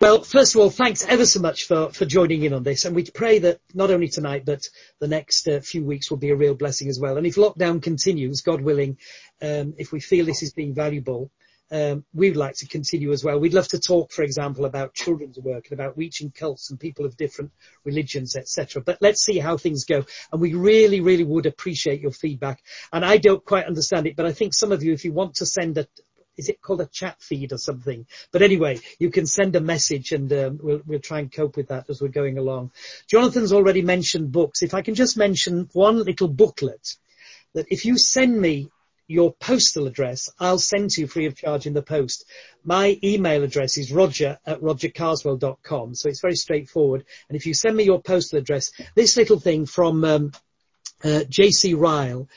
Well, first of all, thanks ever so much for, for joining in on this. And we pray that not only tonight, but the next uh, few weeks will be a real blessing as well. And if lockdown continues, God willing, um, if we feel this is being valuable, um, we would like to continue as well. We'd love to talk, for example, about children's work and about reaching cults and people of different religions, etc. But let's see how things go. And we really, really would appreciate your feedback. And I don't quite understand it, but I think some of you, if you want to send a, is it called a chat feed or something? But anyway, you can send a message and um, we'll, we'll try and cope with that as we're going along. Jonathan's already mentioned books. If I can just mention one little booklet that if you send me your postal address, I'll send to you free of charge in the post. My email address is roger at rogercarswell.com. So it's very straightforward. And if you send me your postal address, this little thing from um, uh, J.C. Ryle,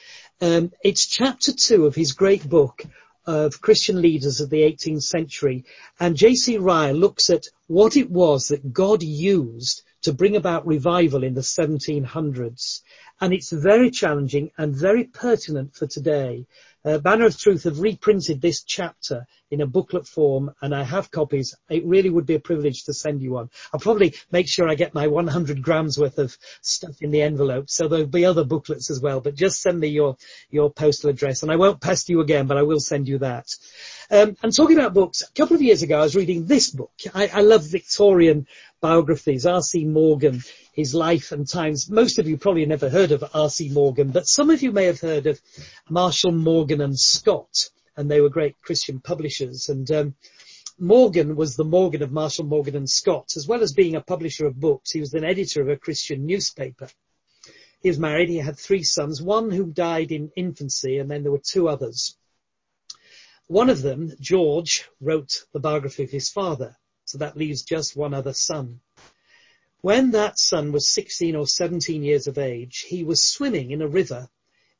um, it's chapter two of his great book of Christian leaders of the 18th century. And J.C. Ryle looks at what it was that God used to bring about revival in the 1700s. And it's very challenging and very pertinent for today. Uh, Banner of Truth have reprinted this chapter in a booklet form and I have copies. It really would be a privilege to send you one. I'll probably make sure I get my 100 grams worth of stuff in the envelope. So there'll be other booklets as well, but just send me your, your postal address and I won't pest you again, but I will send you that. Um, and talking about books, a couple of years ago I was reading this book. I, I love Victorian biographies. R.C. Morgan, his life and times. Most of you probably never heard of R.C. Morgan, but some of you may have heard of Marshall Morgan and Scott and they were great Christian publishers. And um, Morgan was the Morgan of Marshall Morgan and Scott, as well as being a publisher of books. He was an editor of a Christian newspaper. He was married. He had three sons, one who died in infancy, and then there were two others. One of them, George, wrote the biography of his father, so that leaves just one other son. When that son was 16 or 17 years of age, he was swimming in a river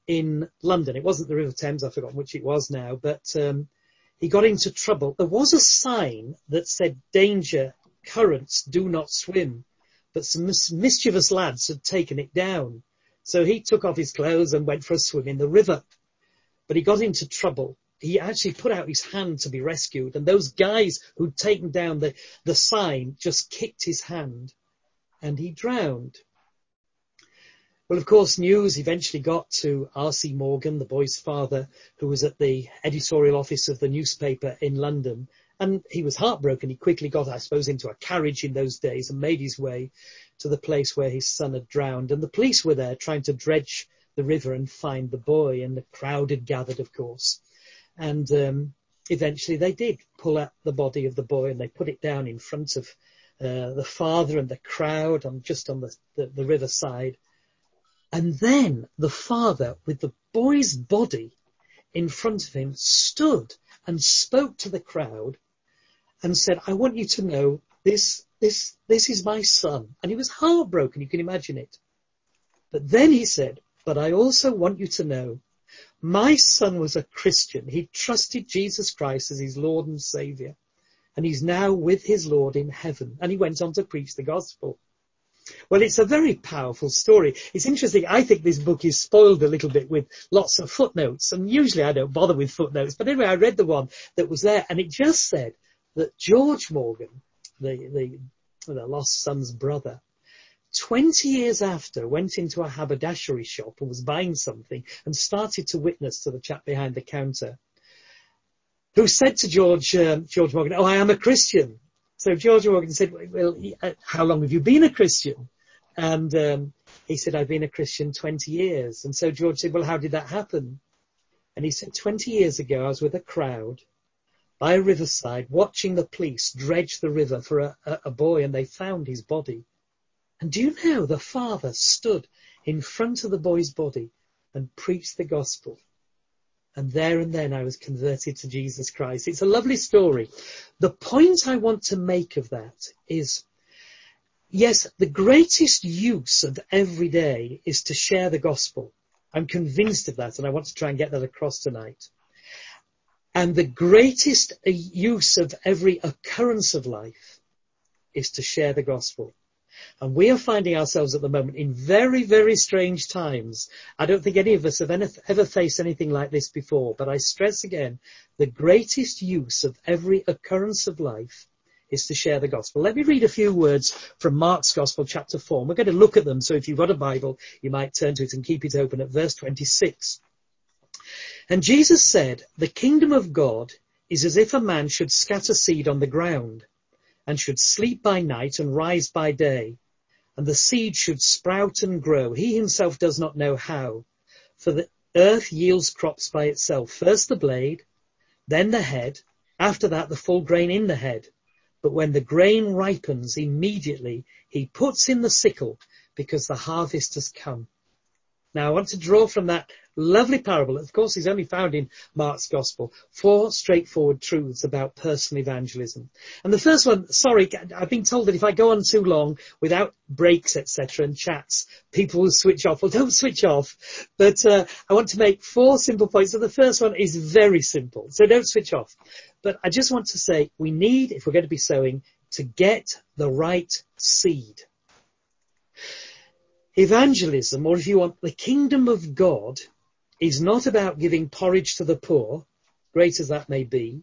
in London. It wasn't the River Thames, I've forgotten which it was now, but um, he got into trouble. There was a sign that said danger, currents, do not swim, but some mis- mischievous lads had taken it down. So he took off his clothes and went for a swim in the river. But he got into trouble. He actually put out his hand to be rescued and those guys who'd taken down the, the sign just kicked his hand and he drowned. Well, of course, news eventually got to R.C. Morgan, the boy's father, who was at the editorial office of the newspaper in London. And he was heartbroken. He quickly got, I suppose, into a carriage in those days and made his way to the place where his son had drowned. And the police were there trying to dredge the river and find the boy. And the crowd had gathered, of course. And um, eventually they did pull out the body of the boy and they put it down in front of uh, the father and the crowd on just on the, the, the riverside. And then the father, with the boy's body in front of him, stood and spoke to the crowd and said, I want you to know this, this, this is my son. And he was heartbroken. You can imagine it. But then he said, but I also want you to know my son was a Christian. He trusted Jesus Christ as his Lord and Savior. And he's now with his Lord in heaven. And he went on to preach the gospel. Well, it's a very powerful story. It's interesting. I think this book is spoiled a little bit with lots of footnotes. And usually I don't bother with footnotes. But anyway, I read the one that was there and it just said that George Morgan, the, the, the lost son's brother, 20 years after went into a haberdashery shop and was buying something and started to witness to the chap behind the counter who said to George, um, George Morgan, oh, I am a Christian. So George Morgan said, well, uh, how long have you been a Christian? And um, he said, I've been a Christian 20 years. And so George said, well, how did that happen? And he said, 20 years ago, I was with a crowd by a riverside watching the police dredge the river for a, a, a boy and they found his body. And do you know the father stood in front of the boy's body and preached the gospel and there and then I was converted to Jesus Christ. It's a lovely story. The point I want to make of that is, yes, the greatest use of every day is to share the gospel. I'm convinced of that and I want to try and get that across tonight. And the greatest use of every occurrence of life is to share the gospel. And we are finding ourselves at the moment in very, very strange times. I don't think any of us have ever faced anything like this before, but I stress again, the greatest use of every occurrence of life is to share the gospel. Let me read a few words from Mark's gospel, chapter 4. We're going to look at them. So if you've got a Bible, you might turn to it and keep it open at verse 26. And Jesus said, the kingdom of God is as if a man should scatter seed on the ground and should sleep by night and rise by day. And the seed should sprout and grow. He himself does not know how. For the earth yields crops by itself. First the blade, then the head, after that the full grain in the head. But when the grain ripens, immediately he puts in the sickle because the harvest has come. Now I want to draw from that lovely parable. Of course, is only found in Mark's gospel. Four straightforward truths about personal evangelism. And the first one, sorry, I've been told that if I go on too long without breaks, etc., and chats, people will switch off. Well, don't switch off. But uh, I want to make four simple points. So the first one is very simple. So don't switch off. But I just want to say we need, if we're going to be sowing, to get the right seed. Evangelism, or if you want, the kingdom of God is not about giving porridge to the poor, great as that may be,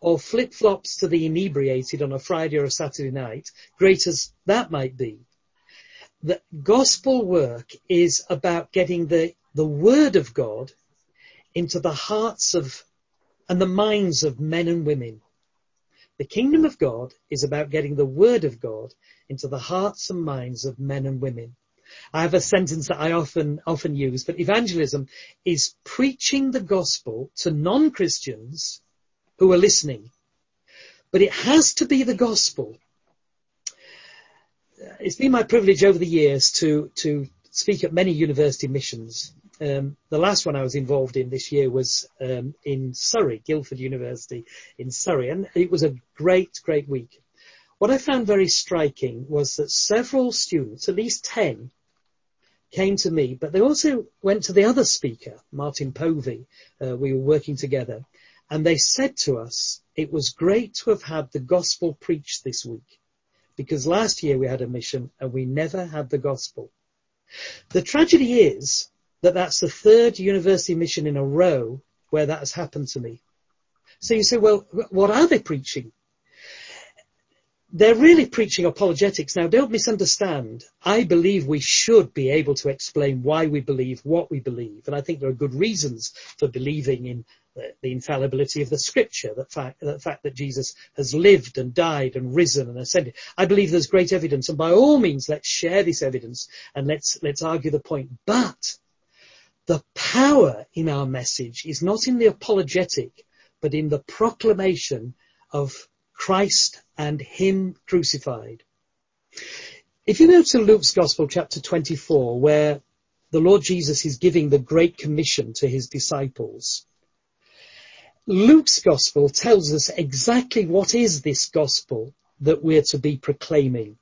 or flip-flops to the inebriated on a Friday or a Saturday night, great as that might be. The gospel work is about getting the, the word of God into the hearts of and the minds of men and women. The kingdom of God is about getting the word of God into the hearts and minds of men and women. I have a sentence that I often, often use, but evangelism is preaching the gospel to non-Christians who are listening. But it has to be the gospel. It's been my privilege over the years to, to speak at many university missions. Um, the last one I was involved in this year was um, in Surrey, Guildford University in Surrey, and it was a great, great week. What I found very striking was that several students, at least 10, came to me, but they also went to the other speaker, Martin Povey. Uh, we were working together and they said to us, it was great to have had the gospel preached this week because last year we had a mission and we never had the gospel. The tragedy is that that's the third university mission in a row where that has happened to me. So you say, well, what are they preaching? They're really preaching apologetics. Now, don't misunderstand. I believe we should be able to explain why we believe what we believe. And I think there are good reasons for believing in the, the infallibility of the scripture, the fact, the fact that Jesus has lived and died and risen and ascended. I believe there's great evidence. And by all means, let's share this evidence and let's, let's argue the point. But the power in our message is not in the apologetic, but in the proclamation of Christ and Him crucified. If you go to Luke's Gospel, chapter 24, where the Lord Jesus is giving the Great Commission to His disciples, Luke's Gospel tells us exactly what is this Gospel that we're to be proclaiming.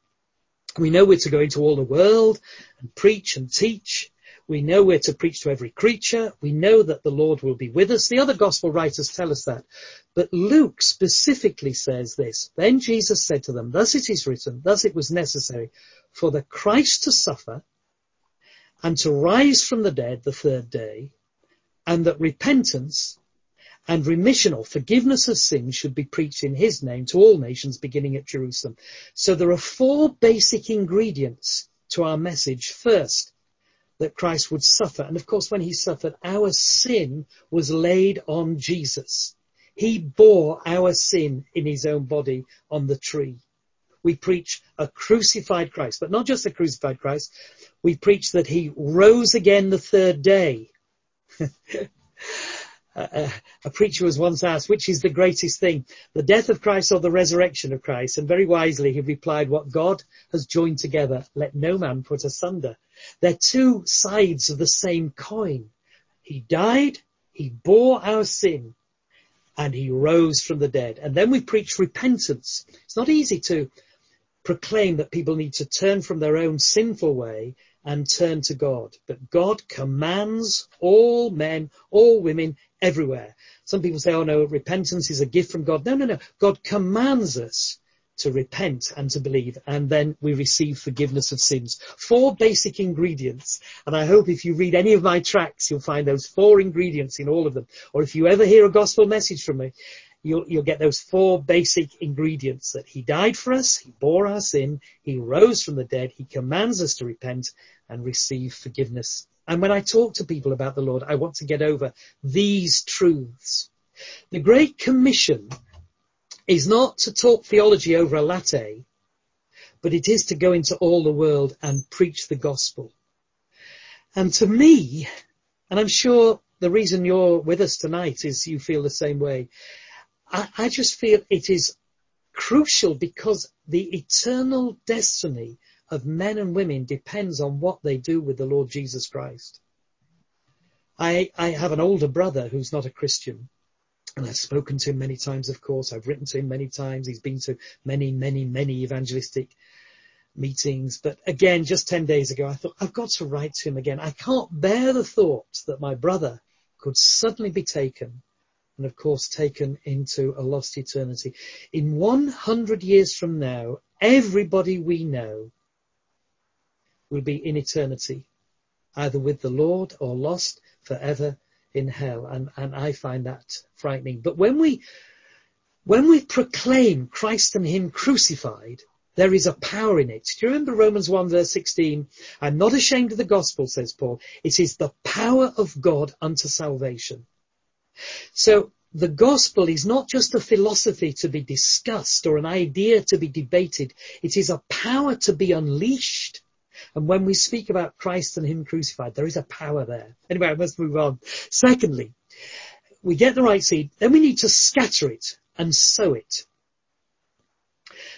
We know we're to go into all the world and preach and teach we know we're to preach to every creature. We know that the Lord will be with us. The other gospel writers tell us that. But Luke specifically says this. Then Jesus said to them, thus it is written, thus it was necessary for the Christ to suffer and to rise from the dead the third day and that repentance and remission or forgiveness of sins should be preached in his name to all nations beginning at Jerusalem. So there are four basic ingredients to our message. First, that Christ would suffer. And of course, when he suffered, our sin was laid on Jesus. He bore our sin in his own body on the tree. We preach a crucified Christ, but not just a crucified Christ. We preach that he rose again the third day. a, preacher was once asked, which is the greatest thing, the death of Christ or the resurrection of Christ? And very wisely he replied, what God has joined together, let no man put asunder. They're two sides of the same coin. He died, he bore our sin, and he rose from the dead. And then we preach repentance. It's not easy to proclaim that people need to turn from their own sinful way and turn to God. But God commands all men, all women, everywhere. Some people say, oh no, repentance is a gift from God. No, no, no. God commands us to repent and to believe, and then we receive forgiveness of sins. Four basic ingredients, and I hope if you read any of my tracts, you'll find those four ingredients in all of them. Or if you ever hear a gospel message from me, you'll, you'll get those four basic ingredients that he died for us, he bore our sin, he rose from the dead, he commands us to repent and receive forgiveness. And when I talk to people about the Lord, I want to get over these truths. The Great Commission is not to talk theology over a latte, but it is to go into all the world and preach the gospel. And to me, and I'm sure the reason you're with us tonight is you feel the same way. I, I just feel it is crucial because the eternal destiny of men and women depends on what they do with the Lord Jesus Christ. I, I have an older brother who's not a Christian. And I've spoken to him many times, of course. I've written to him many times. He's been to many, many, many evangelistic meetings. But again, just 10 days ago, I thought, I've got to write to him again. I can't bear the thought that my brother could suddenly be taken and of course taken into a lost eternity. In 100 years from now, everybody we know will be in eternity, either with the Lord or lost forever in hell. And, and I find that frightening. But when we, when we proclaim Christ and Him crucified, there is a power in it. Do you remember Romans 1 verse 16? I'm not ashamed of the gospel, says Paul. It is the power of God unto salvation. So the gospel is not just a philosophy to be discussed or an idea to be debated. It is a power to be unleashed. And when we speak about Christ and Him crucified, there is a power there. Anyway, I must move on. Secondly, we get the right seed, then we need to scatter it and sow it.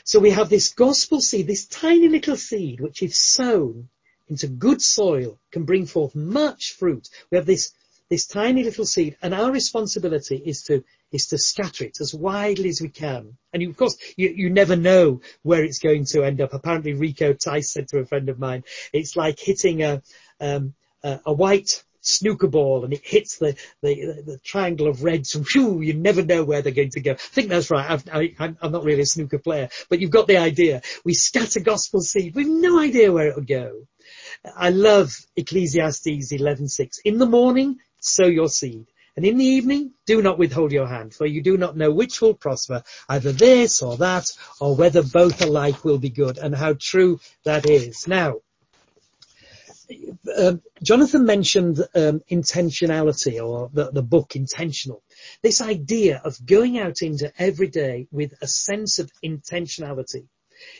So we have this gospel seed, this tiny little seed, which if sown into good soil can bring forth much fruit. We have this, this tiny little seed and our responsibility is to, is to scatter it as widely as we can. And you, of course, you, you never know where it's going to end up. Apparently Rico Tice said to a friend of mine, it's like hitting a, um, a, a white snooker ball and it hits the, the, the triangle of reds and whew, you never know where they're going to go. I think that's right. I've, I, am not really a snooker player, but you've got the idea. We scatter gospel seed. We've no idea where it will go. I love Ecclesiastes 11:6. In the morning, sow your seed. And in the evening, do not withhold your hand, for you do not know which will prosper, either this or that, or whether both alike will be good, and how true that is. Now, um, Jonathan mentioned um, intentionality or the, the book intentional. This idea of going out into every day with a sense of intentionality.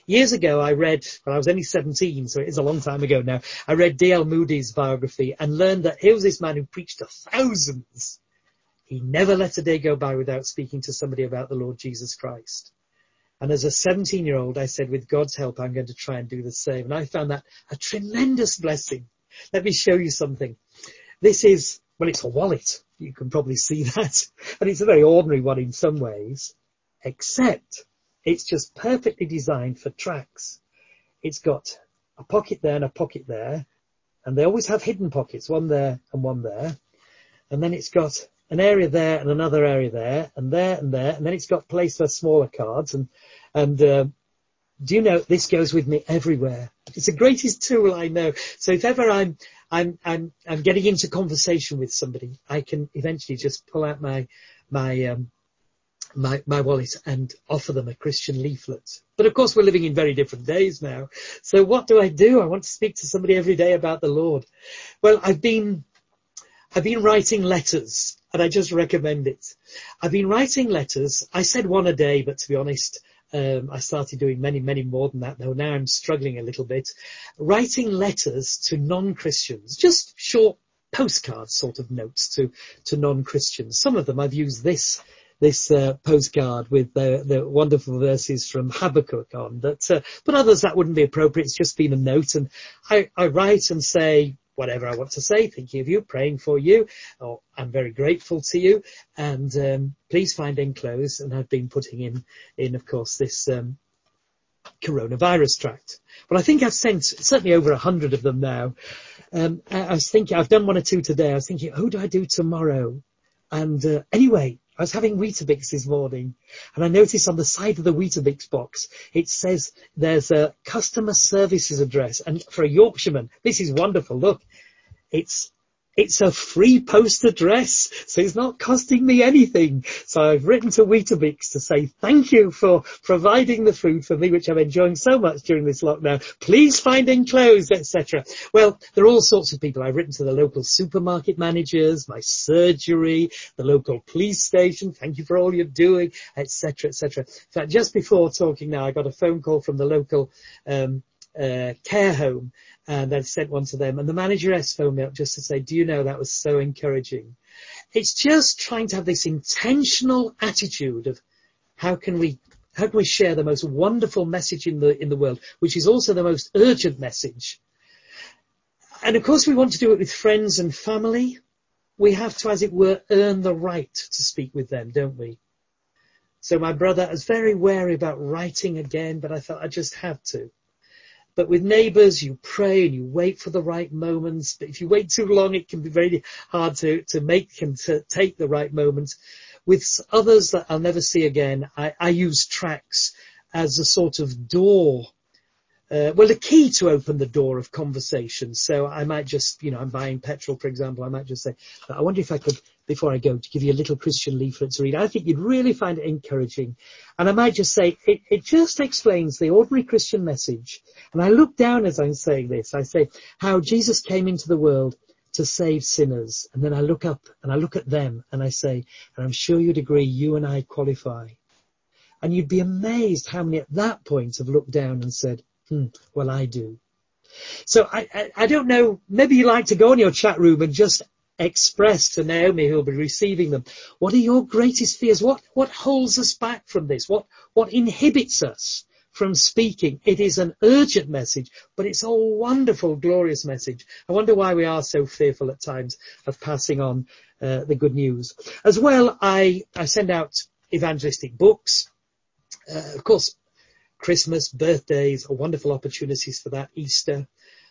Years ago, I read, when I was only 17, so it is a long time ago now, I read D.L. Moody's biography and learned that here was this man who preached to thousands. He never let a day go by without speaking to somebody about the Lord Jesus Christ. And as a 17 year old, I said, with God's help, I'm going to try and do the same. And I found that a tremendous blessing. Let me show you something. This is, well, it's a wallet. You can probably see that. And it's a very ordinary one in some ways, except it's just perfectly designed for tracks. It's got a pocket there and a pocket there. And they always have hidden pockets, one there and one there. And then it's got an area there and another area there and there and there, and then it's got place for smaller cards. And and uh, do you know this goes with me everywhere? It's the greatest tool I know. So if ever I'm I'm I'm I'm getting into conversation with somebody, I can eventually just pull out my my um, my, my wallet and offer them a Christian leaflet. But of course we're living in very different days now. So what do I do? I want to speak to somebody every day about the Lord. Well, I've been, I've been writing letters and I just recommend it. I've been writing letters. I said one a day, but to be honest, um, I started doing many, many more than that. Though now I'm struggling a little bit. Writing letters to non-Christians, just short postcard sort of notes to to non-Christians. Some of them I've used this this uh, postcard with the, the wonderful verses from Habakkuk on. But uh, but others that wouldn't be appropriate. It's just been a note, and I, I write and say whatever I want to say, thinking of you, praying for you, or I'm very grateful to you, and um, please find enclosed, and I've been putting in, in of course, this um, coronavirus tract. But I think I've sent certainly over a hundred of them now. Um, I, I, was thinking, I've done one or two today. I was thinking, who do I do tomorrow? And uh, anyway, I was having Weetabix this morning and I noticed on the side of the Weetabix box, it says there's a customer services address and for a Yorkshireman, this is wonderful. Look, it's it's a free post address, so it's not costing me anything. So I've written to Weetabix to say thank you for providing the food for me, which I'm enjoying so much during this lockdown. Please find enclosed, etc. Well, there are all sorts of people. I've written to the local supermarket managers, my surgery, the local police station. Thank you for all you're doing, etc., etc. In fact, just before talking now, I got a phone call from the local um, uh, care home and I'd sent one to them and the manageress phoned me up just to say, do you know that was so encouraging. It's just trying to have this intentional attitude of how can we how can we share the most wonderful message in the in the world, which is also the most urgent message. And of course we want to do it with friends and family. We have to, as it were, earn the right to speak with them, don't we? So my brother was very wary about writing again, but I thought I just have to. But with neighbours, you pray and you wait for the right moments. But if you wait too long, it can be very hard to, to make and to take the right moments. With others that I'll never see again, I, I use tracks as a sort of door uh, well, the key to open the door of conversation. So I might just, you know, I'm buying petrol, for example. I might just say, I wonder if I could, before I go, to give you a little Christian leaflet to read. I think you'd really find it encouraging. And I might just say, it, it just explains the ordinary Christian message. And I look down as I'm saying this. I say how Jesus came into the world to save sinners. And then I look up and I look at them and I say, and I'm sure you'd agree, you and I qualify. And you'd be amazed how many at that point have looked down and said, Hmm, well, I do. So I, I, I, don't know, maybe you like to go in your chat room and just express to Naomi who'll be receiving them, what are your greatest fears? What, what holds us back from this? What, what inhibits us from speaking? It is an urgent message, but it's a wonderful, glorious message. I wonder why we are so fearful at times of passing on uh, the good news. As well, I, I send out evangelistic books. Uh, of course, Christmas, birthdays are wonderful opportunities for that. Easter.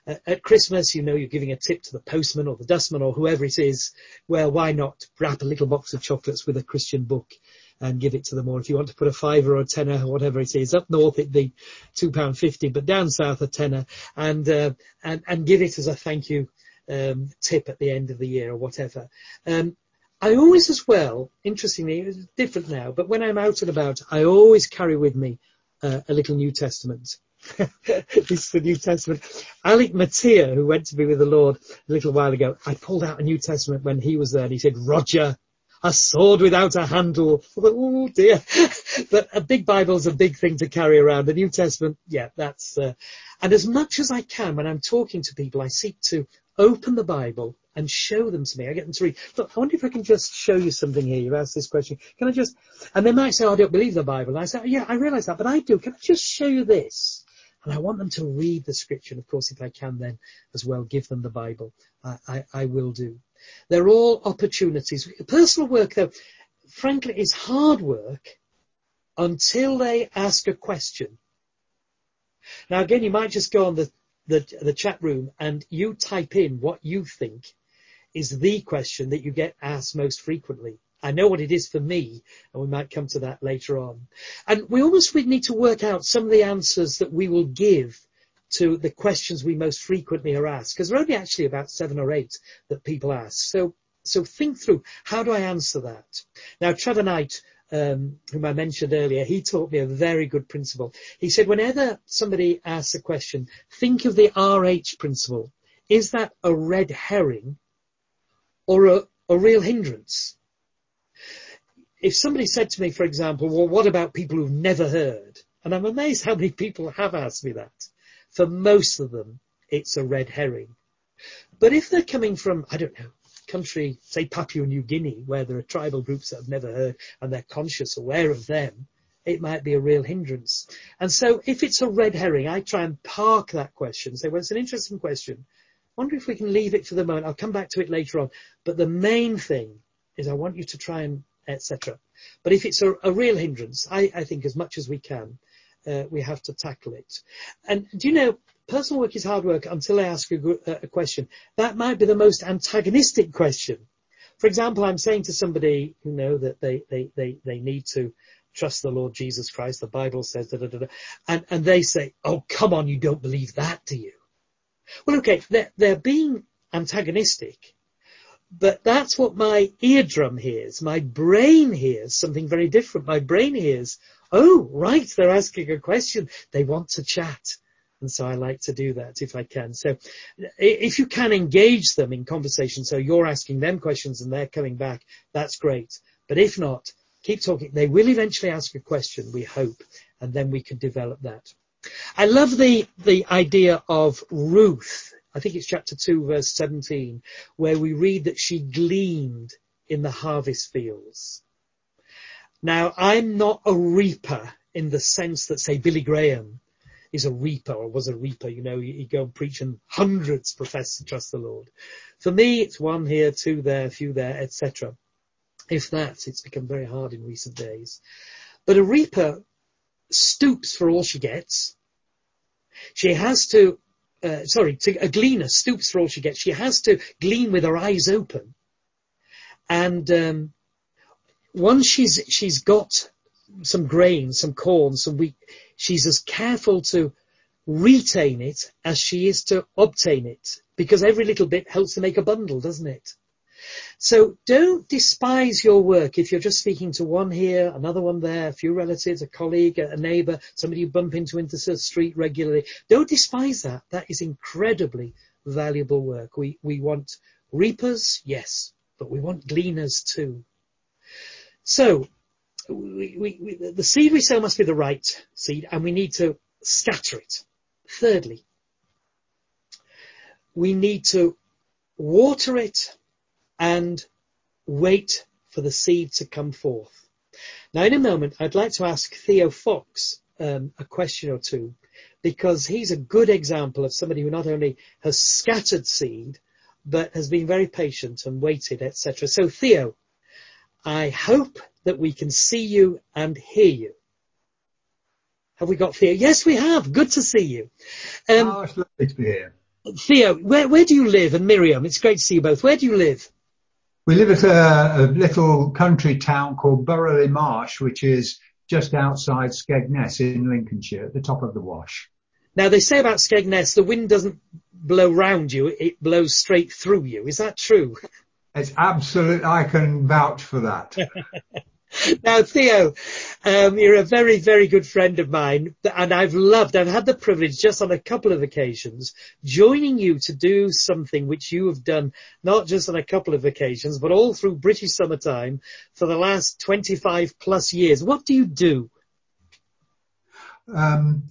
At Christmas, you know, you're giving a tip to the postman or the dustman or whoever it is. Well, why not wrap a little box of chocolates with a Christian book and give it to them? Or if you want to put a fiver or a tenner or whatever it is, up north it'd be two pound fifty, but down south a tenner, and uh, and and give it as a thank you um, tip at the end of the year or whatever. Um, I always as well, interestingly, it's different now, but when I'm out and about, I always carry with me uh, a little New Testament. this is the New Testament. Alec Motyer, who went to be with the Lord a little while ago, I pulled out a New Testament when he was there and he said, Roger, a sword without a handle. Thought, oh dear. but a big Bible is a big thing to carry around. The New Testament, yeah, that's, uh, and as much as I can when I'm talking to people, I seek to open the Bible and show them to me. I get them to read. Look, I wonder if I can just show you something here. You've asked this question. Can I just, and they might say, oh, I don't believe the Bible. And I say, yeah, I realize that, but I do. Can I just show you this? And I want them to read the scripture. And of course, if I can then as well give them the Bible, I, I, I will do. They're all opportunities. Personal work though, frankly, is hard work until they ask a question. Now again, you might just go on the, the, the chat room and you type in what you think is the question that you get asked most frequently. I know what it is for me, and we might come to that later on. And we almost we need to work out some of the answers that we will give to the questions we most frequently are asked, because there are only actually about seven or eight that people ask. So, so think through, how do I answer that? Now, Trevor Knight, um, whom I mentioned earlier, he taught me a very good principle. He said, whenever somebody asks a question, think of the RH principle. Is that a red herring or a, a real hindrance. If somebody said to me, for example, well, what about people who've never heard? And I'm amazed how many people have asked me that. For most of them, it's a red herring. But if they're coming from, I don't know, country, say Papua New Guinea, where there are tribal groups that have never heard and they're conscious, aware of them, it might be a real hindrance. And so if it's a red herring, I try and park that question, say, well, it's an interesting question I wonder if we can leave it for the moment. I'll come back to it later on. But the main thing is I want you to try and etc. But if it's a, a real hindrance, I, I, think as much as we can, uh, we have to tackle it. And do you know, personal work is hard work until I ask a, a question. That might be the most antagonistic question. For example, I'm saying to somebody, you know, that they, they, they, they need to trust the Lord Jesus Christ. The Bible says da, da, da, da. And, and they say, oh, come on, you don't believe that, do you? Well, okay, they're, they're being antagonistic, But that's what my eardrum hears. My brain hears something very different. My brain hears, oh, right, they're asking a question. They want to chat. And so I like to do that if I can. So if you can engage them in conversation, so you're asking them questions and they're coming back, that's great. But if not, keep talking. They will eventually ask a question, we hope, and then we can develop that. I love the, the idea of Ruth. I think it's chapter 2 verse 17, where we read that she gleaned in the harvest fields. Now, I'm not a reaper in the sense that, say, Billy Graham is a reaper or was a reaper. You know, you, go and preach and hundreds profess to trust the Lord. For me, it's one here, two there, a few there, etc. If that, it's become very hard in recent days. But a reaper stoops for all she gets. She has to, uh, sorry, to, a gleaner stoops for all she gets. She has to glean with her eyes open. And um, once she's she's got some grain, some corn, some wheat, she's as careful to retain it as she is to obtain it, because every little bit helps to make a bundle, doesn't it? So don't despise your work if you're just speaking to one here, another one there, a few relatives, a colleague, a neighbour, somebody you bump into into the street regularly. Don't despise that. That is incredibly valuable work. We, we want reapers, yes, but we want gleaners too. So we, we, we, the seed we sow must be the right seed and we need to scatter it. Thirdly, we need to water it and wait for the seed to come forth. Now in a moment, I'd like to ask Theo Fox um, a question or two because he's a good example of somebody who not only has scattered seed, but has been very patient and waited, etc. So Theo, I hope that we can see you and hear you. Have we got Theo? Yes, we have. Good to see you. Um, oh, it's lovely to be here. Theo, where, where do you live? And Miriam, it's great to see you both. Where do you live? We live at a, a little country town called Burgh le Marsh, which is just outside Skegness in Lincolnshire, at the top of the Wash. Now they say about Skegness, the wind doesn't blow round you, it blows straight through you. Is that true? It's absolute. I can vouch for that. now, Theo, um, you're a very, very good friend of mine, and I've loved, I've had the privilege just on a couple of occasions joining you to do something which you have done not just on a couple of occasions, but all through British summertime for the last 25 plus years. What do you do? Um,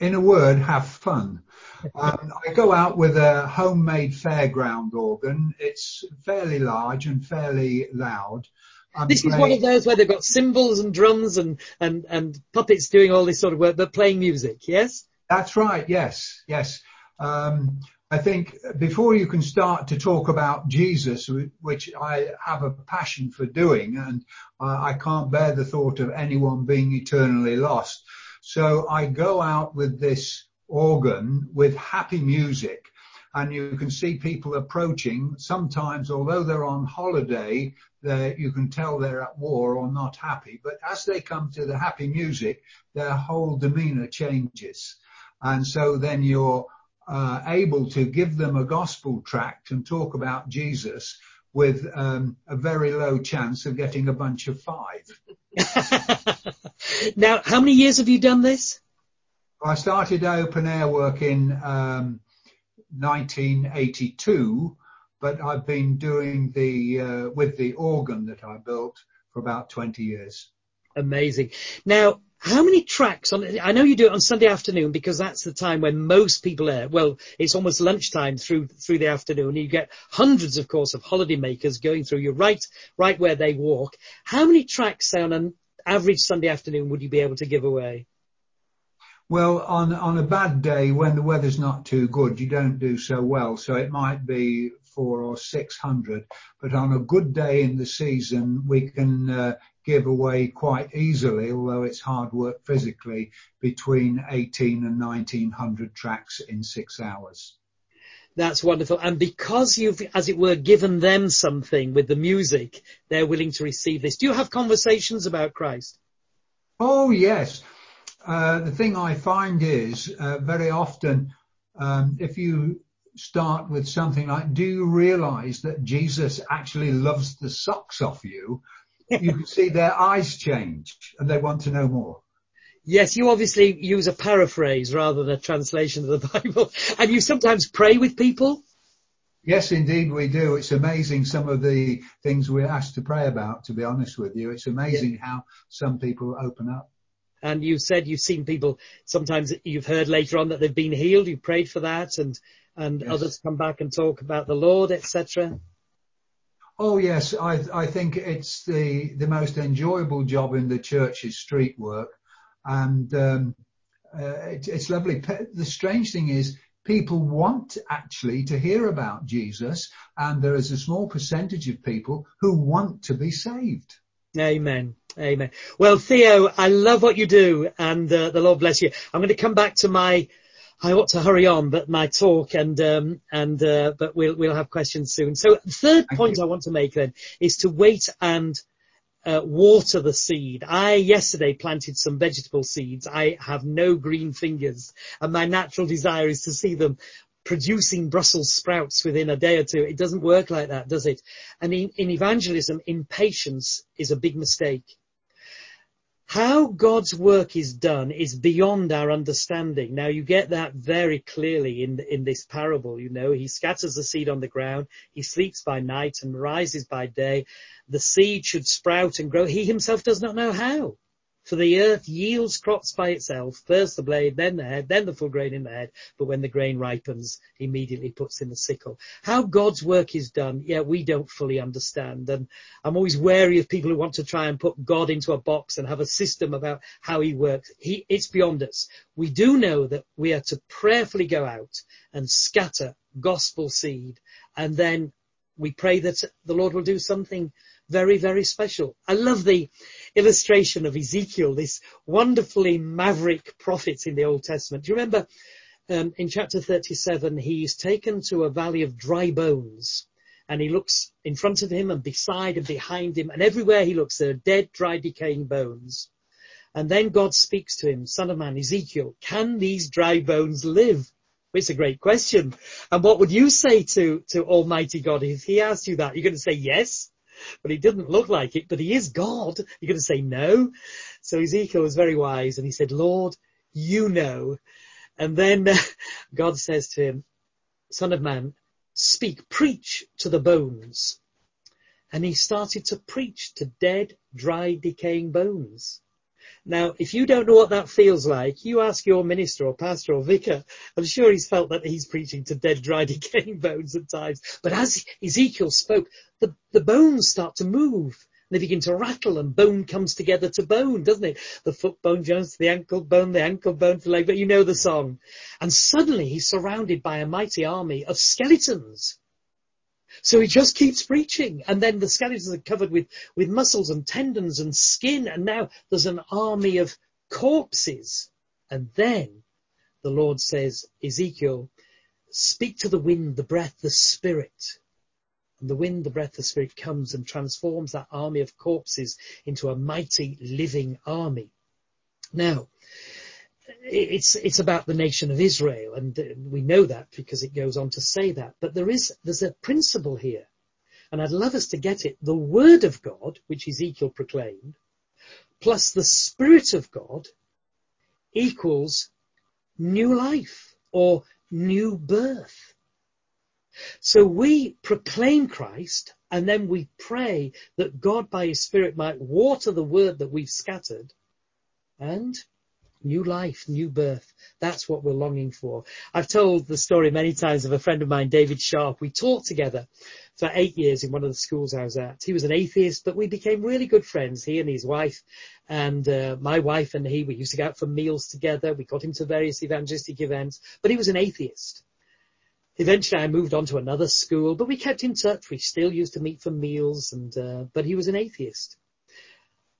in a word, have fun. Um, I go out with a homemade fairground organ. It's fairly large and fairly loud. I'm this is one of those where they've got cymbals and drums and, and, and puppets doing all this sort of work, but playing music, yes? That's right, yes, yes. Um, I think before you can start to talk about Jesus, which I have a passion for doing, and I can't bear the thought of anyone being eternally lost. So I go out with this organ with happy music and you can see people approaching. Sometimes, although they're on holiday, you can tell they're at war or not happy. But as they come to the happy music, their whole demeanour changes. And so then you're uh, able to give them a gospel tract and talk about Jesus with um, a very low chance of getting a bunch of five. now, how many years have you done this? I started open air work in um, 1982, but I've been doing the uh, with the organ that I built for about 20 years. Amazing. Now, how many tracks on? I know you do it on Sunday afternoon because that's the time when most people are. Well, it's almost lunchtime through through the afternoon. You get hundreds, of course, of holiday makers going through. You're right, right where they walk. How many tracks say on an average Sunday afternoon would you be able to give away? Well, on on a bad day when the weather's not too good, you don't do so well. So it might be four or six hundred, but on a good day in the season, we can uh, give away quite easily, although it's hard work physically, between 18 and 1900 tracks in six hours. That's wonderful. And because you've, as it were, given them something with the music, they're willing to receive this. Do you have conversations about Christ? Oh, yes. Uh, the thing I find is uh, very often um, if you start with something like, do you realize that Jesus actually loves the socks off you? you can see their eyes change and they want to know more. Yes, you obviously use a paraphrase rather than a translation of the Bible. And you sometimes pray with people? Yes, indeed we do. It's amazing some of the things we're asked to pray about, to be honest with you. It's amazing yeah. how some people open up. And you said you've seen people, sometimes you've heard later on that they've been healed, you prayed for that and, and yes. others come back and talk about the Lord, etc. Oh yes, I, I think it's the, the most enjoyable job in the church is street work. And, um, uh, it, it's lovely. The strange thing is people want actually to hear about Jesus and there is a small percentage of people who want to be saved. Amen. Amen. Well, Theo, I love what you do and uh, the Lord bless you. I'm going to come back to my, I ought to hurry on, but my talk and, um, and, uh, but we'll, we'll have questions soon. So third Thank point you. I want to make then is to wait and uh, water the seed. I yesterday planted some vegetable seeds. I have no green fingers and my natural desire is to see them producing Brussels sprouts within a day or two. It doesn't work like that, does it? And in, in evangelism, impatience is a big mistake. How God's work is done is beyond our understanding. Now you get that very clearly in, in this parable, you know, he scatters the seed on the ground, he sleeps by night and rises by day. The seed should sprout and grow. He himself does not know how. For the earth yields crops by itself, first the blade, then the head, then the full grain in the head, but when the grain ripens, he immediately puts in the sickle. How God's work is done, yeah, we don't fully understand. And I'm always wary of people who want to try and put God into a box and have a system about how he works. He, it's beyond us. We do know that we are to prayerfully go out and scatter gospel seed and then we pray that the Lord will do something very, very special. I love the illustration of Ezekiel, this wonderfully maverick prophet in the Old Testament. Do you remember um, in chapter 37, he's taken to a valley of dry bones and he looks in front of him and beside and behind him and everywhere he looks there are dead, dry, decaying bones. And then God speaks to him, son of man, Ezekiel, can these dry bones live? It's a great question. And what would you say to, to Almighty God if He asked you that? You're going to say yes? But he didn't look like it, but he is God. You're going to say no. So Ezekiel was very wise and he said, Lord, you know. And then God says to him, son of man, speak, preach to the bones. And he started to preach to dead, dry, decaying bones. Now, if you don't know what that feels like, you ask your minister or pastor or vicar. I'm sure he's felt that he's preaching to dead, dry, decaying bones at times. But as Ezekiel spoke, the, the bones start to move. They begin to rattle and bone comes together to bone, doesn't it? The foot bone joins to the ankle bone, the ankle bone to the leg, but you know the song. And suddenly he's surrounded by a mighty army of skeletons. So he just keeps preaching and then the skeletons are covered with, with muscles and tendons and skin and now there's an army of corpses. And then the Lord says, Ezekiel, speak to the wind, the breath, the spirit. And the wind, the breath, the spirit comes and transforms that army of corpses into a mighty living army. Now, it's it's about the nation of Israel, and uh, we know that because it goes on to say that. But there is there's a principle here, and I'd love us to get it: the Word of God, which Ezekiel proclaimed, plus the Spirit of God, equals new life or new birth. So we proclaim Christ, and then we pray that God, by His Spirit, might water the Word that we've scattered, and New life, new birth. That's what we're longing for. I've told the story many times of a friend of mine, David Sharp. We taught together for eight years in one of the schools I was at. He was an atheist, but we became really good friends, he and his wife. And uh, my wife and he, we used to go out for meals together. We got him to various evangelistic events, but he was an atheist. Eventually I moved on to another school, but we kept in touch. We still used to meet for meals and, uh, but he was an atheist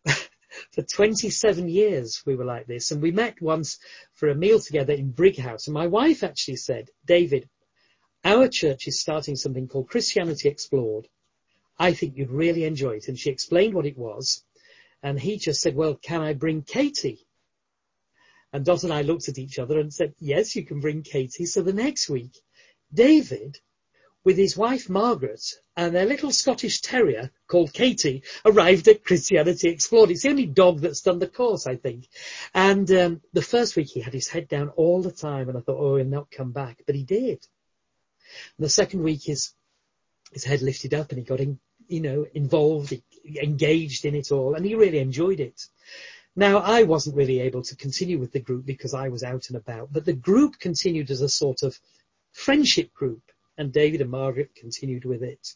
for 27 years we were like this. And we met once for a meal together in Brighouse. And my wife actually said, David, our church is starting something called Christianity Explored. I think you'd really enjoy it. And she explained what it was. And he just said, well, can I bring Katie? And Dot and I looked at each other and said, yes, you can bring Katie. So the next week, David, with his wife Margaret and their little Scottish terrier called Katie, arrived at Christianity Explored. It's the only dog that's done the course, I think. And um, the first week he had his head down all the time, and I thought, oh, he'll not come back, but he did. And the second week, his his head lifted up, and he got in, you know involved, engaged in it all, and he really enjoyed it. Now, I wasn't really able to continue with the group because I was out and about, but the group continued as a sort of friendship group, and David and Margaret continued with it.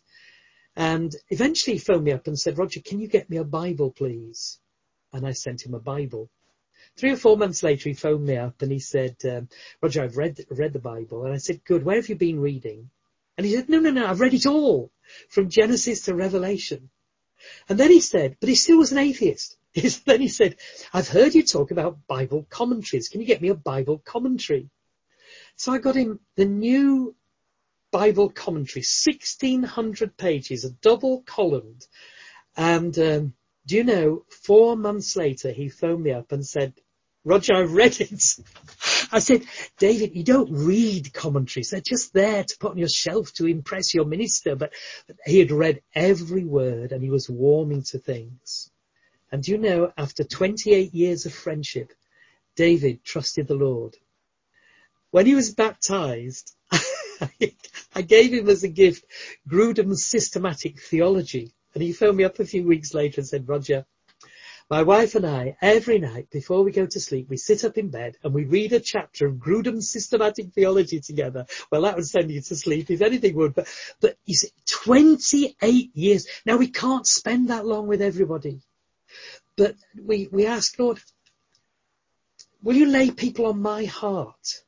And eventually he phoned me up and said, Roger, can you get me a Bible, please? And I sent him a Bible. Three or four months later, he phoned me up and he said, um, Roger, I've read, read the Bible. And I said, good, where have you been reading? And he said, no, no, no, I've read it all from Genesis to Revelation. And then he said, but he still was an atheist. then he said, I've heard you talk about Bible commentaries. Can you get me a Bible commentary? So I got him the new Bible commentary, 1600 pages, a double columned. And um, do you know, four months later, he phoned me up and said, Roger, I've read it. I said, David, you don't read commentaries. They're just there to put on your shelf to impress your minister. But, but he had read every word and he was warming to things. And do you know, after 28 years of friendship, David trusted the Lord. When he was baptized, I gave him as a gift Grudem's systematic theology. And he phoned me up a few weeks later and said, Roger, my wife and I, every night before we go to sleep, we sit up in bed and we read a chapter of Grudem's systematic theology together. Well, that would send you to sleep if anything would, but, but you see, 28 years. Now we can't spend that long with everybody. But we, we ask, Lord, will you lay people on my heart?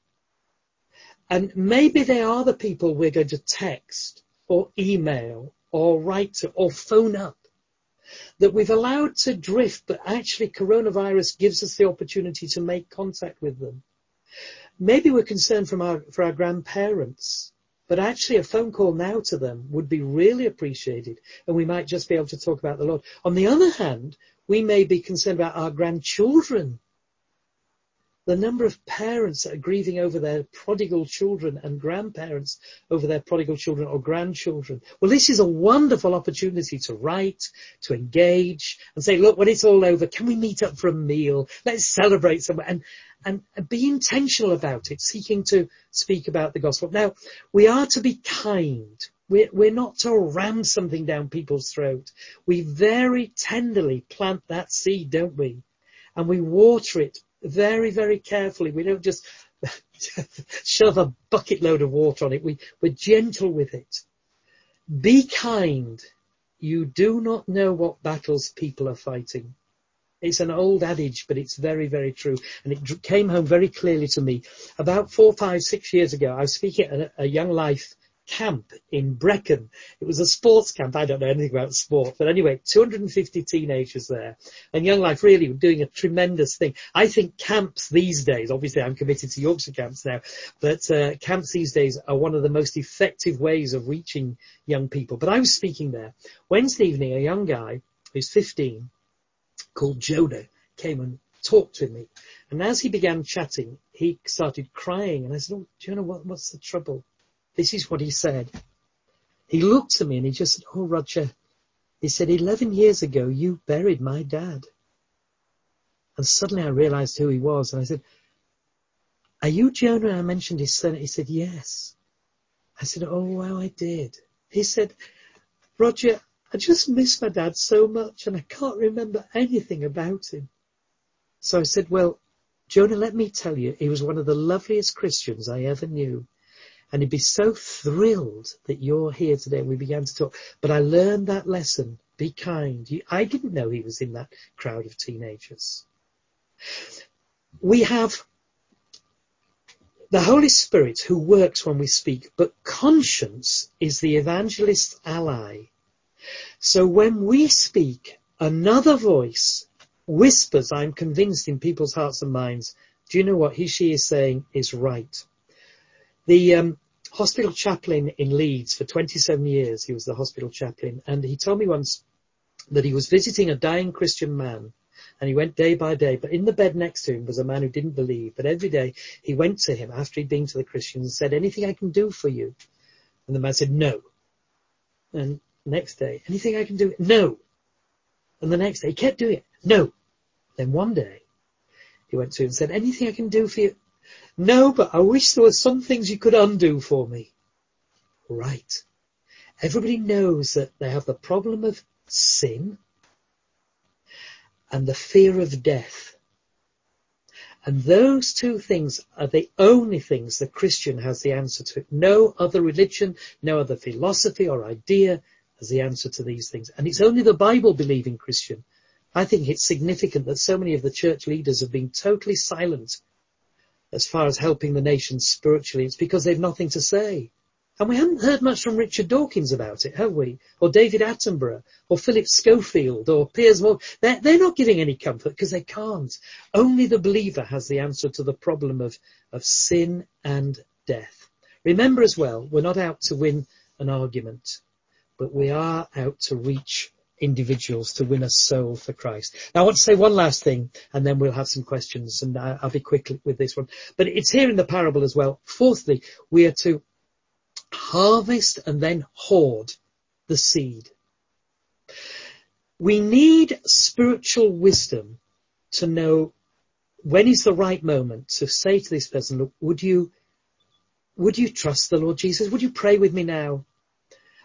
And maybe they are the people we're going to text or email or write to or phone up that we've allowed to drift, but actually coronavirus gives us the opportunity to make contact with them. Maybe we're concerned from our, for our grandparents, but actually a phone call now to them would be really appreciated and we might just be able to talk about the Lord. On the other hand, we may be concerned about our grandchildren. The number of parents that are grieving over their prodigal children and grandparents over their prodigal children or grandchildren. Well, this is a wonderful opportunity to write, to engage and say, look, when it's all over, can we meet up for a meal? Let's celebrate somewhere and, and, and be intentional about it, seeking to speak about the gospel. Now, we are to be kind. We're, we're not to ram something down people's throat. We very tenderly plant that seed, don't we? And we water it very, very carefully. We don't just shove a bucket load of water on it. We, we're gentle with it. Be kind. You do not know what battles people are fighting. It's an old adage, but it's very, very true. And it came home very clearly to me. About four, five, six years ago, I was speaking at a Young Life camp in Brecon. It was a sports camp. I don't know anything about sport, but anyway, 250 teenagers there and Young Life really were doing a tremendous thing. I think camps these days, obviously I'm committed to Yorkshire camps now, but uh, camps these days are one of the most effective ways of reaching young people. But I was speaking there Wednesday evening, a young guy who's 15 called Jonah came and talked with me. And as he began chatting, he started crying and I said, oh, Jonah, what, what's the trouble? This is what he said. He looked at me and he just said, Oh, Roger, he said, 11 years ago, you buried my dad. And suddenly I realized who he was. And I said, Are you Jonah? I mentioned his son. He said, Yes. I said, Oh, wow, I did. He said, Roger, I just miss my dad so much and I can't remember anything about him. So I said, Well, Jonah, let me tell you, he was one of the loveliest Christians I ever knew. And he'd be so thrilled that you're here today. And we began to talk. But I learned that lesson. Be kind. I didn't know he was in that crowd of teenagers. We have the Holy Spirit who works when we speak, but conscience is the evangelist's ally. So when we speak, another voice whispers, I'm convinced in people's hearts and minds, do you know what he, she is saying is right? The um, hospital chaplain in Leeds for 27 years, he was the hospital chaplain, and he told me once that he was visiting a dying Christian man, And he went day by day, but in the bed next to him was a man who didn't believe. But every day he went to him after he'd been to the Christians and said, anything I can do for you? And the man said, no. And next day, anything I can do? No. And the next day he kept doing it. No. Then one day he went to him and said, anything I can do for you? No, but I wish there were some things you could undo for me. Right. Everybody knows that they have the problem of sin and the fear of death. And those two things are the only things the Christian has the answer to. No other religion, no other philosophy or idea has the answer to these things. And it's only the Bible believing Christian. I think it's significant that so many of the church leaders have been totally silent as far as helping the nation spiritually. It's because they've nothing to say. And we haven't heard much from Richard Dawkins about it, have we? Or David Attenborough, or Philip Schofield, or Piers Morgan. They're, they're not giving any comfort because they can't. Only the believer has the answer to the problem of, of sin and death. Remember as well, we're not out to win an argument, but we are out to reach individuals to win a soul for Christ. Now I want to say one last thing and then we'll have some questions and I'll be quick with this one. But it's here in the parable as well. Fourthly, we are to harvest and then hoard the seed. We need spiritual wisdom to know when is the right moment to say to this person, look, would you, would you trust the Lord Jesus? Would you pray with me now?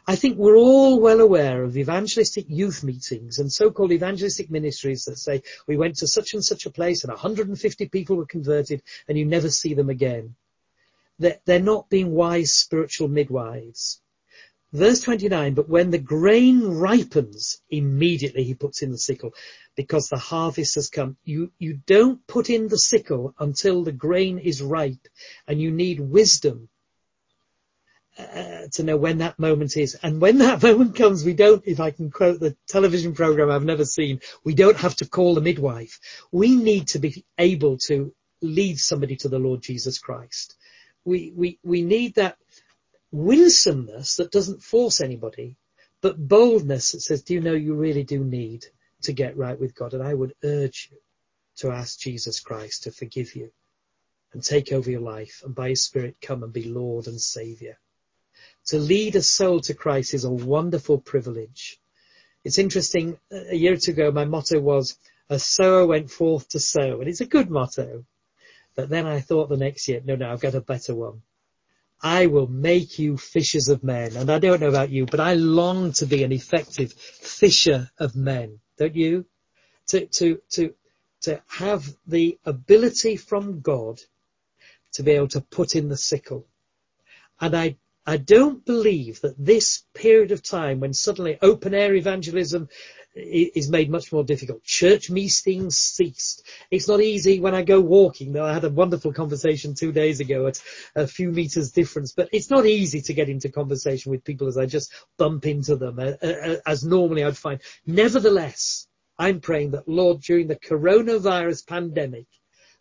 I think we're all well aware of evangelistic youth meetings and so-called evangelistic ministries that say we went to such and such a place and 150 people were converted and you never see them again they're not being wise spiritual midwives. Verse 29, but when the grain ripens, immediately he puts in the sickle because the harvest has come. You, you don't put in the sickle until the grain is ripe and you need wisdom uh, to know when that moment is. And when that moment comes, we don't, if I can quote the television program I've never seen, we don't have to call the midwife. We need to be able to lead somebody to the Lord Jesus Christ we, we, we need that winsomeness that doesn't force anybody, but boldness that says, do you know you really do need to get right with God? And I would urge you to ask Jesus Christ to forgive you and take over your life and by his spirit come and be Lord and Savior. To lead a soul to Christ is a wonderful privilege. It's interesting, a year or two ago, my motto was, a sower went forth to sow. And it's a good motto. But then I thought the next year, no, no, I've got a better one. I will make you fishers of men. And I don't know about you, but I long to be an effective fisher of men. Don't you? To, to, to, to have the ability from God to be able to put in the sickle. And I, I don't believe that this period of time when suddenly open air evangelism is made much more difficult. Church meetings ceased. It's not easy when I go walking, though I had a wonderful conversation two days ago at a few meters difference, but it's not easy to get into conversation with people as I just bump into them as normally I'd find. Nevertheless, I'm praying that Lord, during the coronavirus pandemic,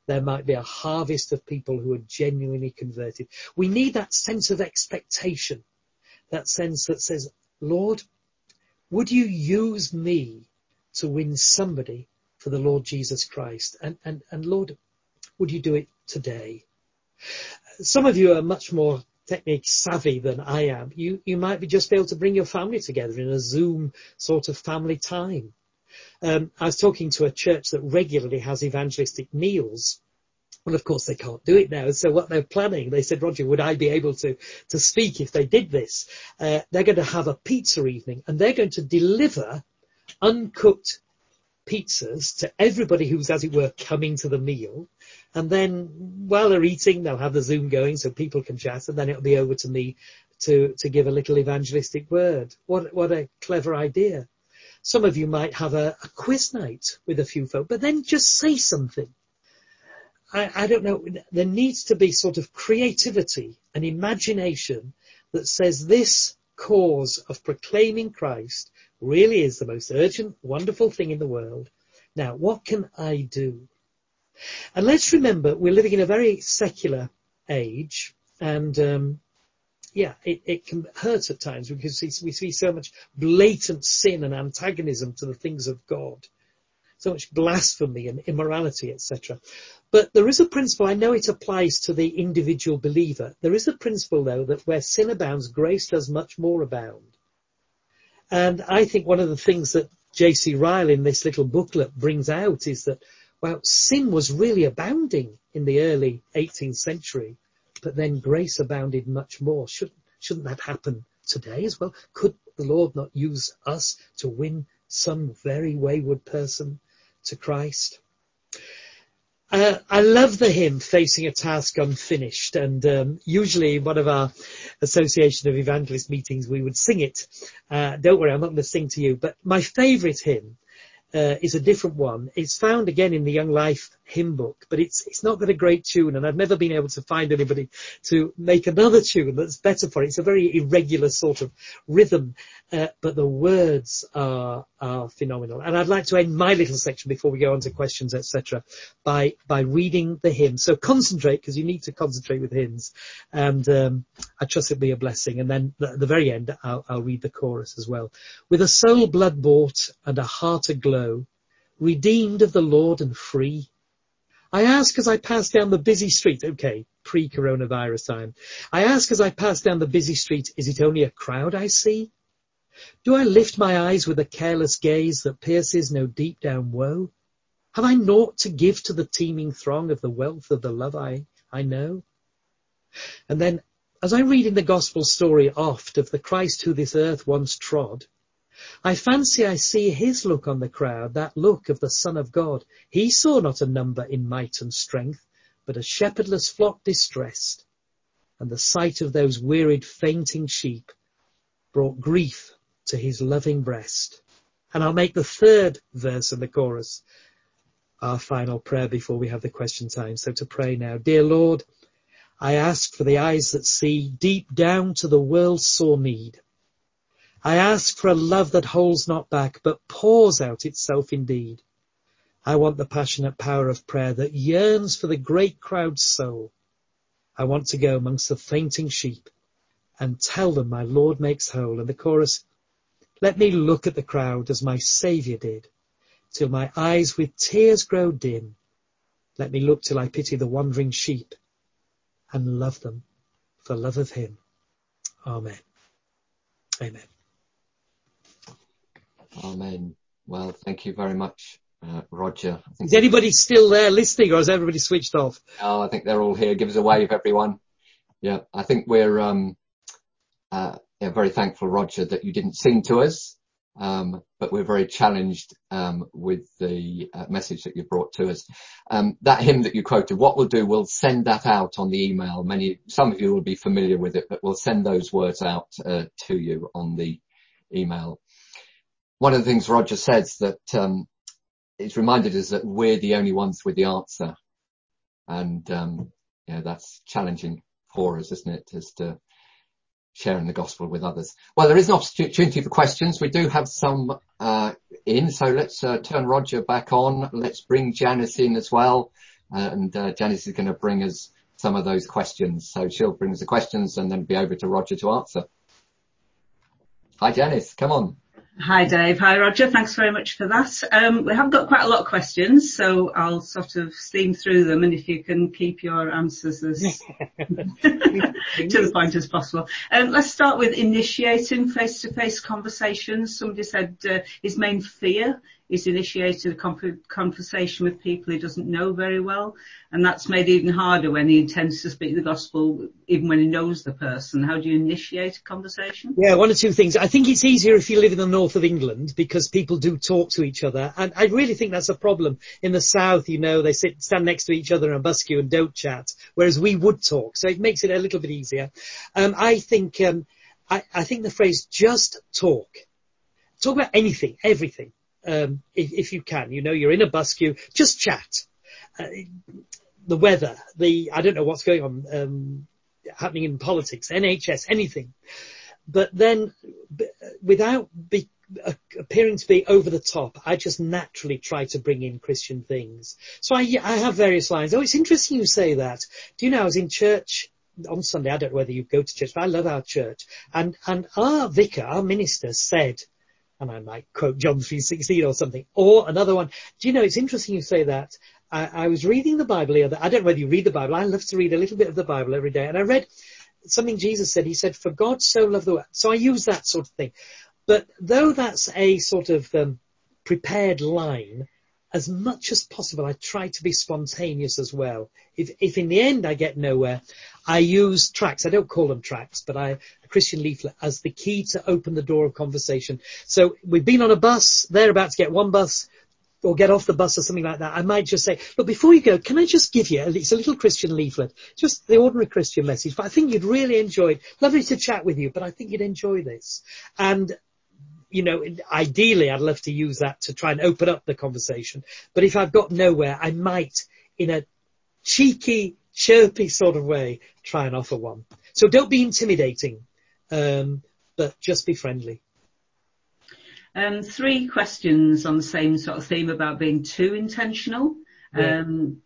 there might be a harvest of people who are genuinely converted. We need that sense of expectation, that sense that says, Lord, would you use me to win somebody for the Lord Jesus Christ? And, and, and Lord, would you do it today? Some of you are much more technique savvy than I am. You, you might be just able to bring your family together in a Zoom sort of family time. Um, I was talking to a church that regularly has evangelistic meals well, of course they can't do it now. So what they're planning, they said, Roger, would I be able to, to speak if they did this? Uh, they're going to have a pizza evening and they're going to deliver uncooked pizzas to everybody who's, as it were, coming to the meal. And then while they're eating, they'll have the Zoom going so people can chat and then it'll be over to me to, to give a little evangelistic word. What, what a clever idea. Some of you might have a, a quiz night with a few folk, but then just say something I, I don't know, there needs to be sort of creativity and imagination that says this cause of proclaiming Christ really is the most urgent, wonderful thing in the world. Now, what can I do? And let's remember, we're living in a very secular age, and um, yeah, it, it, can hurt at times because we see so much blatant sin and antagonism to the things of God. so much blasphemy and immorality, etc. But there is a principle, I know it applies to the individual believer. There is a principle though that where sin abounds, grace does much more abound. And I think one of the things that J.C. Ryle in this little booklet brings out is that, well, sin was really abounding in the early 18th century, but then grace abounded much more. Shouldn't, shouldn't that happen today as well? Could the Lord not use us to win some very wayward person to Christ? Uh, I love the hymn "Facing a Task Unfinished," and um, usually one of our Association of Evangelist meetings we would sing it. Uh, don't worry, I'm not going to sing to you. But my favourite hymn uh, is a different one. It's found again in the Young Life hymn book, but it's it's not got a great tune, and I've never been able to find anybody to make another tune that's better for it. It's a very irregular sort of rhythm, uh, but the words are are phenomenal. And I'd like to end my little section before we go on to questions, etc., by by reading the hymn. So concentrate because you need to concentrate with hymns, and um, I trust it'll be a blessing. And then at the very end, I'll, I'll read the chorus as well. With a soul blood bought and a heart aglow, redeemed of the Lord and free. I ask as I pass down the busy street, okay, pre-coronavirus time. I ask as I pass down the busy street, is it only a crowd I see? Do I lift my eyes with a careless gaze that pierces no deep down woe? Have I naught to give to the teeming throng of the wealth of the love I, I know? And then, as I read in the gospel story oft of the Christ who this earth once trod, I fancy I see his look on the crowd, that look of the Son of God. He saw not a number in might and strength, but a shepherdless flock distressed. And the sight of those wearied, fainting sheep brought grief to his loving breast. And I'll make the third verse in the chorus our final prayer before we have the question time. So to pray now. Dear Lord, I ask for the eyes that see deep down to the world's sore need. I ask for a love that holds not back, but pours out itself indeed. I want the passionate power of prayer that yearns for the great crowd's soul. I want to go amongst the fainting sheep and tell them my Lord makes whole. And the chorus, let me look at the crowd as my Saviour did, till my eyes with tears grow dim. Let me look till I pity the wandering sheep and love them for love of Him. Amen. Amen. Amen. Well, thank you very much, uh, Roger. Is anybody still there listening or has everybody switched off? Oh, I think they're all here. Give us a wave, everyone. Yeah, I think we're um, uh, yeah, very thankful, Roger, that you didn't sing to us, um, but we're very challenged um, with the uh, message that you brought to us. Um, that hymn that you quoted, what we'll do, we'll send that out on the email. Many, some of you will be familiar with it, but we'll send those words out uh, to you on the email one of the things Roger says that um, it's reminded us that we're the only ones with the answer, and um, yeah, that's challenging for us, isn't it? As to sharing the gospel with others. Well, there is an opportunity for questions. We do have some uh, in, so let's uh, turn Roger back on. Let's bring Janice in as well, uh, and uh, Janice is going to bring us some of those questions. So she'll bring us the questions and then be over to Roger to answer. Hi, Janice. Come on. Hi Dave, hi Roger, thanks very much for that. Um, we have got quite a lot of questions, so I'll sort of steam through them and if you can keep your answers as to the point as possible. Um, let's start with initiating face-to-face conversations. Somebody said uh, his main fear is initiated a conversation with people he doesn't know very well. And that's made even harder when he intends to speak the gospel, even when he knows the person. How do you initiate a conversation? Yeah, one or two things. I think it's easier if you live in the north of England because people do talk to each other. And I really think that's a problem. In the south, you know, they sit, stand next to each other in a bus queue and don't chat, whereas we would talk. So it makes it a little bit easier. Um, I think, um, I, I think the phrase just talk, talk about anything, everything um, if, if, you can. You know, you're in a bus queue, just chat. Uh, the weather, the I don't know what's going on um, happening in politics, NHS, anything. But then, b- without be, appearing to be over the top, I just naturally try to bring in Christian things. So I, I have various lines. Oh, it's interesting you say that. Do you know I was in church on Sunday? I don't know whether you go to church, but I love our church. And and our vicar, our minister, said and I might quote John 3.16 or something. Or another one. Do you know, it's interesting you say that. I, I was reading the Bible the other, I don't know whether you read the Bible. I love to read a little bit of the Bible every day. And I read something Jesus said. He said, for God so loved the world. So I use that sort of thing. But though that's a sort of um, prepared line, as much as possible, I try to be spontaneous as well. If, if in the end I get nowhere, I use tracts. I don't call them tracts, but I, a Christian leaflet as the key to open the door of conversation. So we've been on a bus, they're about to get one bus or get off the bus or something like that. I might just say, look, before you go, can I just give you, it's a little Christian leaflet, just the ordinary Christian message, but I think you'd really enjoy it. Lovely to chat with you, but I think you'd enjoy this. And you know, ideally I'd love to use that to try and open up the conversation. But if I've got nowhere, I might, in a cheeky, chirpy sort of way, try and offer one. So don't be intimidating, um, but just be friendly. Um, three questions on the same sort of theme about being too intentional. Yeah. Um,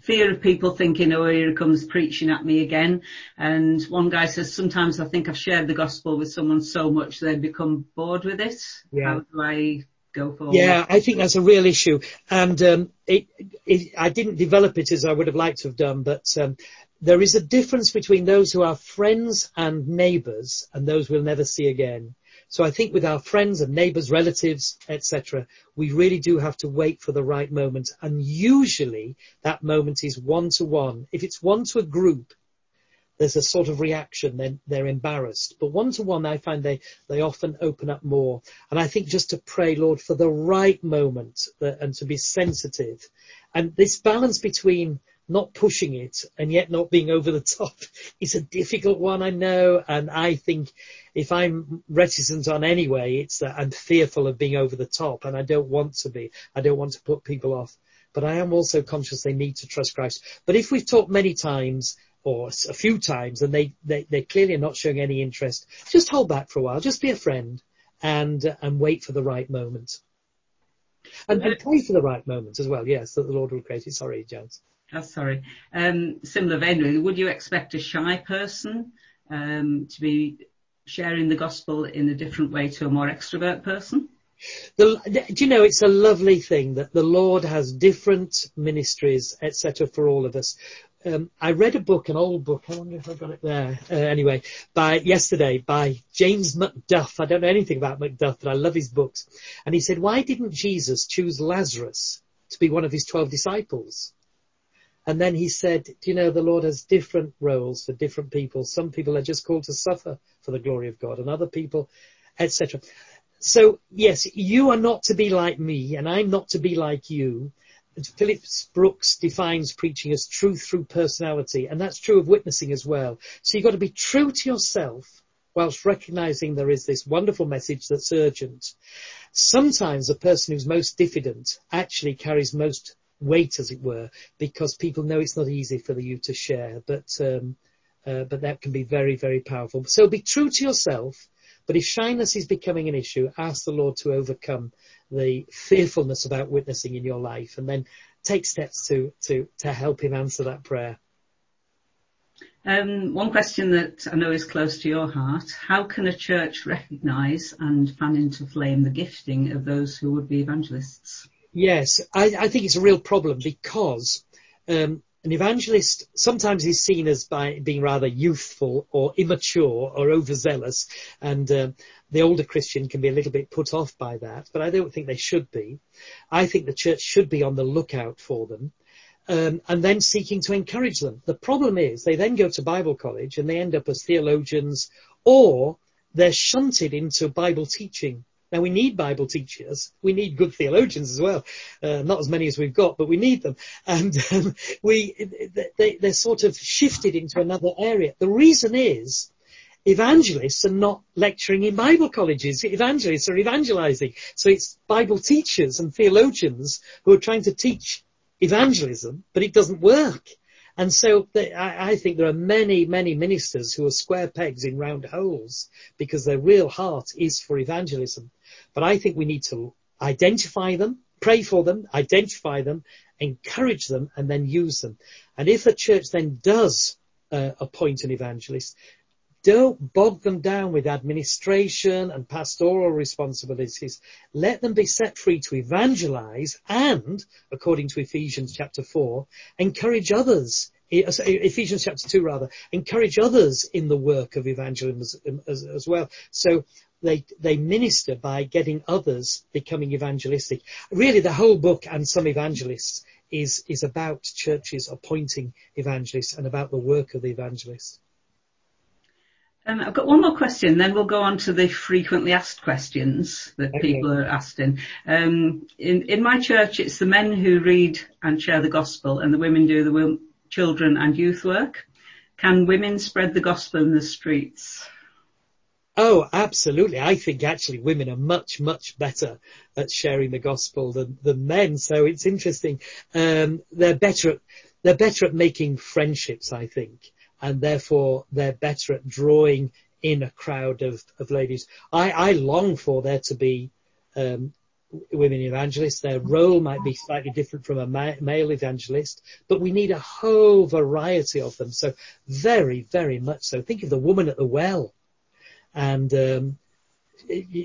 fear of people thinking, oh, here comes preaching at me again. And one guy says, sometimes I think I've shared the gospel with someone so much they become bored with it. Yeah. How do I go forward? Yeah, I think that's a real issue. And um, it, it, I didn't develop it as I would have liked to have done, but um, there is a difference between those who are friends and neighbours and those we'll never see again. So I think with our friends and neighbours, relatives, etc., we really do have to wait for the right moment. And usually that moment is one to one. If it's one to a group, there's a sort of reaction, then they're embarrassed. But one to one, I find they, they often open up more. And I think just to pray, Lord, for the right moment uh, and to be sensitive. And this balance between not pushing it and yet not being over the top is a difficult one, I know. And I think if I'm reticent on anyway, it's that I'm fearful of being over the top and I don't want to be. I don't want to put people off. But I am also conscious they need to trust Christ. But if we've talked many times or a few times and they, they, they clearly are not showing any interest, just hold back for a while. Just be a friend and, and wait for the right moment. And, and pray for the right moment as well. Yes, that the Lord will create it. Sorry, Jones. Oh, sorry. Um, similar vein, would you expect a shy person um, to be sharing the gospel in a different way to a more extrovert person? The, do you know, it's a lovely thing that the Lord has different ministries, etc., for all of us. Um, I read a book, an old book. I wonder if I got it there. Uh, anyway, by yesterday by James Macduff. I don't know anything about Macduff, but I love his books. And he said, "Why didn't Jesus choose Lazarus to be one of his twelve disciples?" And then he said, do you know, the Lord has different roles for different people. Some people are just called to suffer for the glory of God and other people, etc. So yes, you are not to be like me and I'm not to be like you. Phillips Brooks defines preaching as truth through personality and that's true of witnessing as well. So you've got to be true to yourself whilst recognizing there is this wonderful message that's urgent. Sometimes the person who's most diffident actually carries most weight, as it were, because people know it's not easy for you to share. But um, uh, but that can be very, very powerful. So be true to yourself. But if shyness is becoming an issue, ask the Lord to overcome the fearfulness about witnessing in your life, and then take steps to to to help Him answer that prayer. Um, one question that I know is close to your heart: How can a church recognise and fan into flame the gifting of those who would be evangelists? Yes, I, I think it's a real problem because um, an evangelist sometimes is seen as by being rather youthful or immature or overzealous, and um, the older Christian can be a little bit put off by that. But I don't think they should be. I think the church should be on the lookout for them. Um, and then seeking to encourage them. The problem is they then go to Bible college and they end up as theologians or they're shunted into Bible teaching now we need Bible teachers. We need good theologians as well. Uh, not as many as we've got, but we need them. And um, we, they, they're sort of shifted into another area. The reason is evangelists are not lecturing in Bible colleges. Evangelists are evangelizing. So it's Bible teachers and theologians who are trying to teach evangelism, but it doesn't work. And so I, think there are many, many ministers who are square pegs in round holes because their real heart is for evangelism. But I think we need to identify them, pray for them, identify them, encourage them, and then use them. And if a church then does uh, appoint an evangelist, don't bog them down with administration and pastoral responsibilities. Let them be set free to evangelize and, according to Ephesians chapter 4, encourage others eh, uh, Ephesians chapter 2 rather, encourage others in the work of evangelism um, as, as, well. So they, they minister by getting others becoming evangelistic. Really the whole book and some evangelists is, is about churches appointing evangelists and about the work of the evangelists. Um, I've got one more question, then we'll go on to the frequently asked questions that people are asking. Um, in, in my church, it's the men who read and share the gospel, and the women do the children and youth work. Can women spread the gospel in the streets? Oh, absolutely. I think actually women are much, much better at sharing the gospel than, than men. So it's interesting. Um, they're better at, they're better at making friendships, I think and therefore they're better at drawing in a crowd of, of ladies. I, I long for there to be um, women evangelists. Their role might be slightly different from a ma- male evangelist, but we need a whole variety of them. So very, very much so. Think of the woman at the well. And um,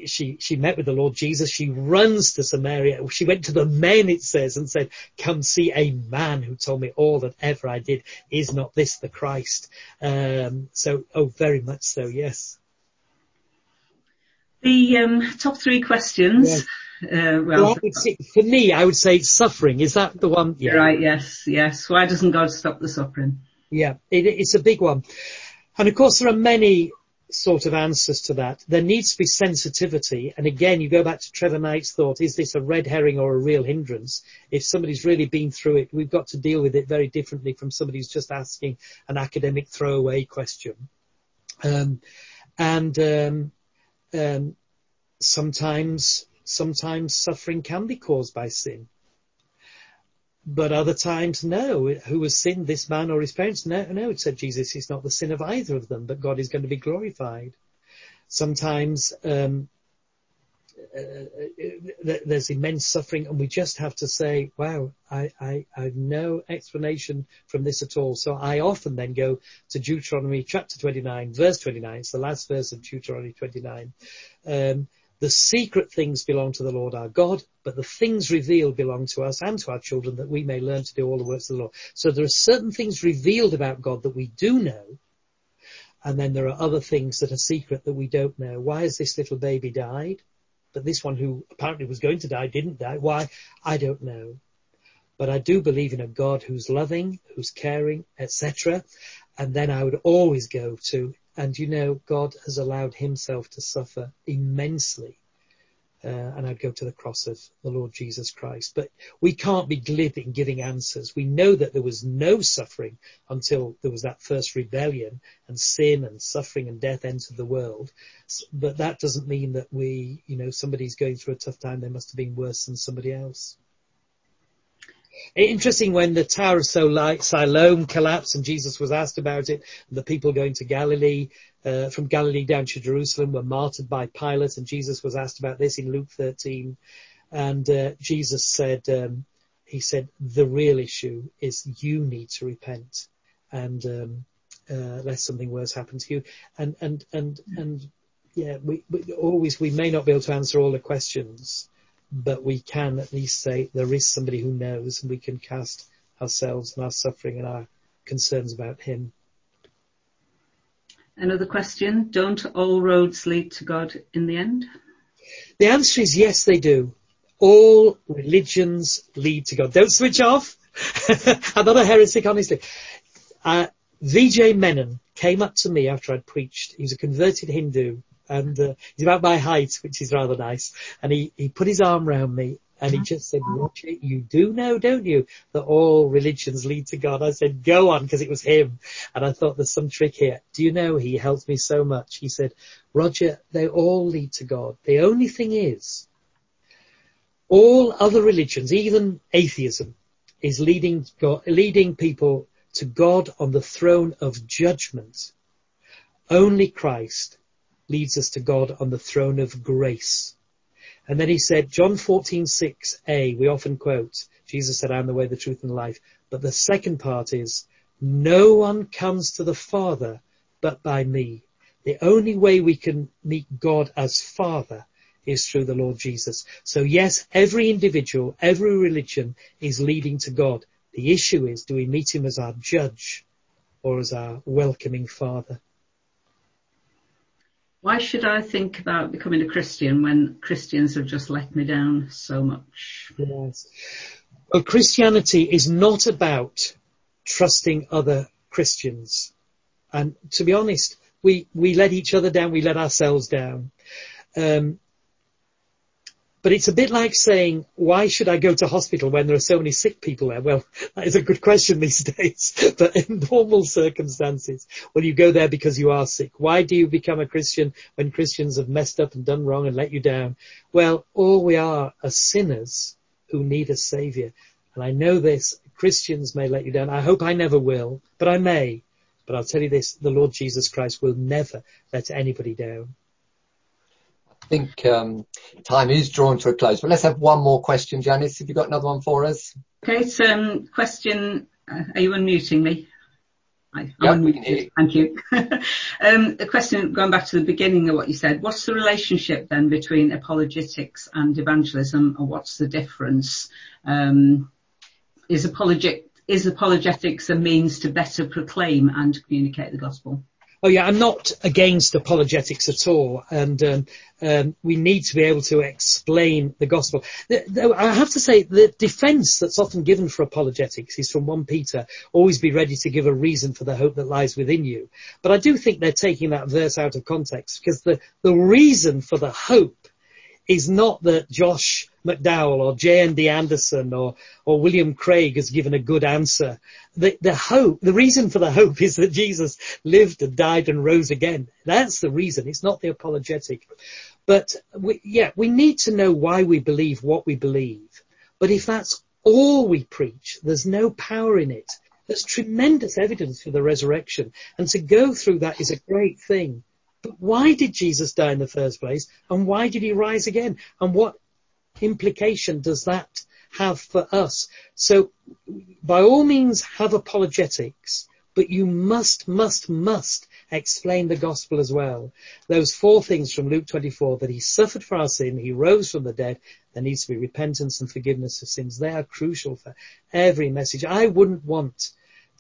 she she met with the Lord Jesus. She runs to Samaria. She went to the men, it says, and said, "Come see a man who told me all that ever I did. Is not this the Christ?" Um, so, oh, very much so. Yes. The um, top three questions. Yeah. Uh, well, well say, for me, I would say suffering. Is that the one? Yeah. Right. Yes. Yes. Why doesn't God stop the suffering? Yeah, it, it's a big one. And of course, there are many sort of answers to that. There needs to be sensitivity. And again, you go back to Trevor Knight's thought, is this a red herring or a real hindrance? If somebody's really been through it, we've got to deal with it very differently from somebody who's just asking an academic throwaway question. Um, and um, um, sometimes, sometimes suffering can be caused by sin. But other times, no. Who has sinned, this man or his parents? No, no, said Jesus. It's not the sin of either of them, but God is going to be glorified. Sometimes um, uh, uh there's immense suffering, and we just have to say, "Wow, I, I, I have no explanation from this at all." So I often then go to Deuteronomy chapter 29, verse 29. It's the last verse of Deuteronomy 29. Um, the secret things belong to the Lord our God, but the things revealed belong to us and to our children that we may learn to do all the works of the Lord. So there are certain things revealed about God that we do know, and then there are other things that are secret that we don't know. Why has this little baby died? But this one who apparently was going to die didn't die. Why? I don't know. But I do believe in a God who's loving, who's caring, etc. And then I would always go to and you know, God has allowed himself to suffer immensely. Uh, and I'd go to the cross of the Lord Jesus Christ. But we can't be glib in giving answers. We know that there was no suffering until there was that first rebellion and sin and suffering and death entered the world. But that doesn't mean that we, you know, somebody's going through a tough time, they must have been worse than somebody else. Interesting when the Tower of Siloam collapsed and Jesus was asked about it, the people going to Galilee, uh, from Galilee down to Jerusalem were martyred by Pilate and Jesus was asked about this in Luke 13 and uh, Jesus said, um, he said, the real issue is you need to repent and um, uh, lest something worse happen to you. And, and, and, and yeah, we, we always, we may not be able to answer all the questions, but we can at least say there is somebody who knows and we can cast ourselves and our suffering and our concerns about him. Another question. Don't all roads lead to God in the end? The answer is yes, they do. All religions lead to God. Don't switch off. I'm not a heretic, honestly. Uh, Vijay Menon came up to me after I'd preached. He was a converted Hindu and uh, he's about my height, which is rather nice. And he, he put his arm around me and he just said, Roger, you do know, don't you, that all religions lead to God? I said, go on, because it was him. And I thought there's some trick here. Do you know, he helped me so much. He said, Roger, they all lead to God. The only thing is, all other religions, even atheism, is leading God, leading people to God on the throne of judgment. Only Christ leads us to God on the throne of grace. And then he said, John 14:6a, we often quote, Jesus said, I am the way, the truth, and the life. But the second part is, no one comes to the Father but by me. The only way we can meet God as Father is through the Lord Jesus. So yes, every individual, every religion is leading to God. The issue is, do we meet him as our judge or as our welcoming Father? Why should I think about becoming a Christian when Christians have just let me down so much? Yes. Well, Christianity is not about trusting other Christians. And to be honest, we, we let each other down, we let ourselves down. Um, but it's a bit like saying, why should I go to hospital when there are so many sick people there? Well, that is a good question these days. but in normal circumstances, well, you go there because you are sick. Why do you become a Christian when Christians have messed up and done wrong and let you down? Well, all we are are sinners who need a savior. And I know this, Christians may let you down. I hope I never will, but I may. But I'll tell you this, the Lord Jesus Christ will never let anybody down. I think um, time is drawn to a close, but let's have one more question, Janice. Have you got another one for us? Okay, so um, question, uh, are you unmuting me? I, yeah, we can hear you. Thank you. um, the question, going back to the beginning of what you said, what's the relationship then between apologetics and evangelism, or what's the difference? Um, is apologetics a means to better proclaim and communicate the gospel? Oh yeah, I'm not against apologetics at all, and um, um, we need to be able to explain the gospel. I have to say, the defence that's often given for apologetics is from 1 Peter, always be ready to give a reason for the hope that lies within you. But I do think they're taking that verse out of context, because the, the reason for the hope is not that Josh McDowell or J.N.D. Anderson or, or William Craig has given a good answer. The, the hope, the reason for the hope is that Jesus lived and died and rose again. That's the reason. It's not the apologetic. But we, yeah, we need to know why we believe what we believe. But if that's all we preach, there's no power in it. There's tremendous evidence for the resurrection. And to go through that is a great thing. But why did Jesus die in the first place? And why did he rise again? And what implication does that have for us? So by all means have apologetics, but you must, must, must explain the gospel as well. Those four things from Luke 24, that he suffered for our sin, he rose from the dead, there needs to be repentance and forgiveness of sins. They are crucial for every message. I wouldn't want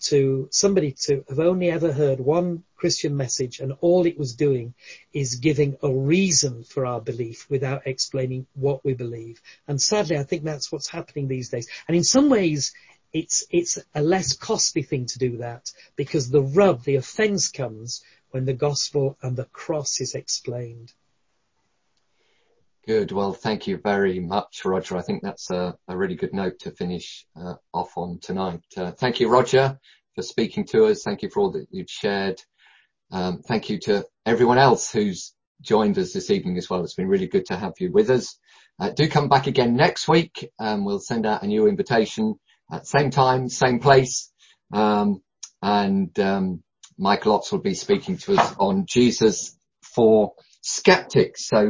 to somebody to have only ever heard one Christian message and all it was doing is giving a reason for our belief without explaining what we believe. And sadly, I think that's what's happening these days. And in some ways, it's, it's a less costly thing to do that because the rub, the offense comes when the gospel and the cross is explained. Good. Well, thank you very much, Roger. I think that's a, a really good note to finish uh, off on tonight. Uh, thank you, Roger, for speaking to us. Thank you for all that you've shared. Um, thank you to everyone else who's joined us this evening as well. It's been really good to have you with us. Uh, do come back again next week. Um, we'll send out a new invitation at same time, same place. Um, and um, Michael Ots will be speaking to us on Jesus for skeptics. So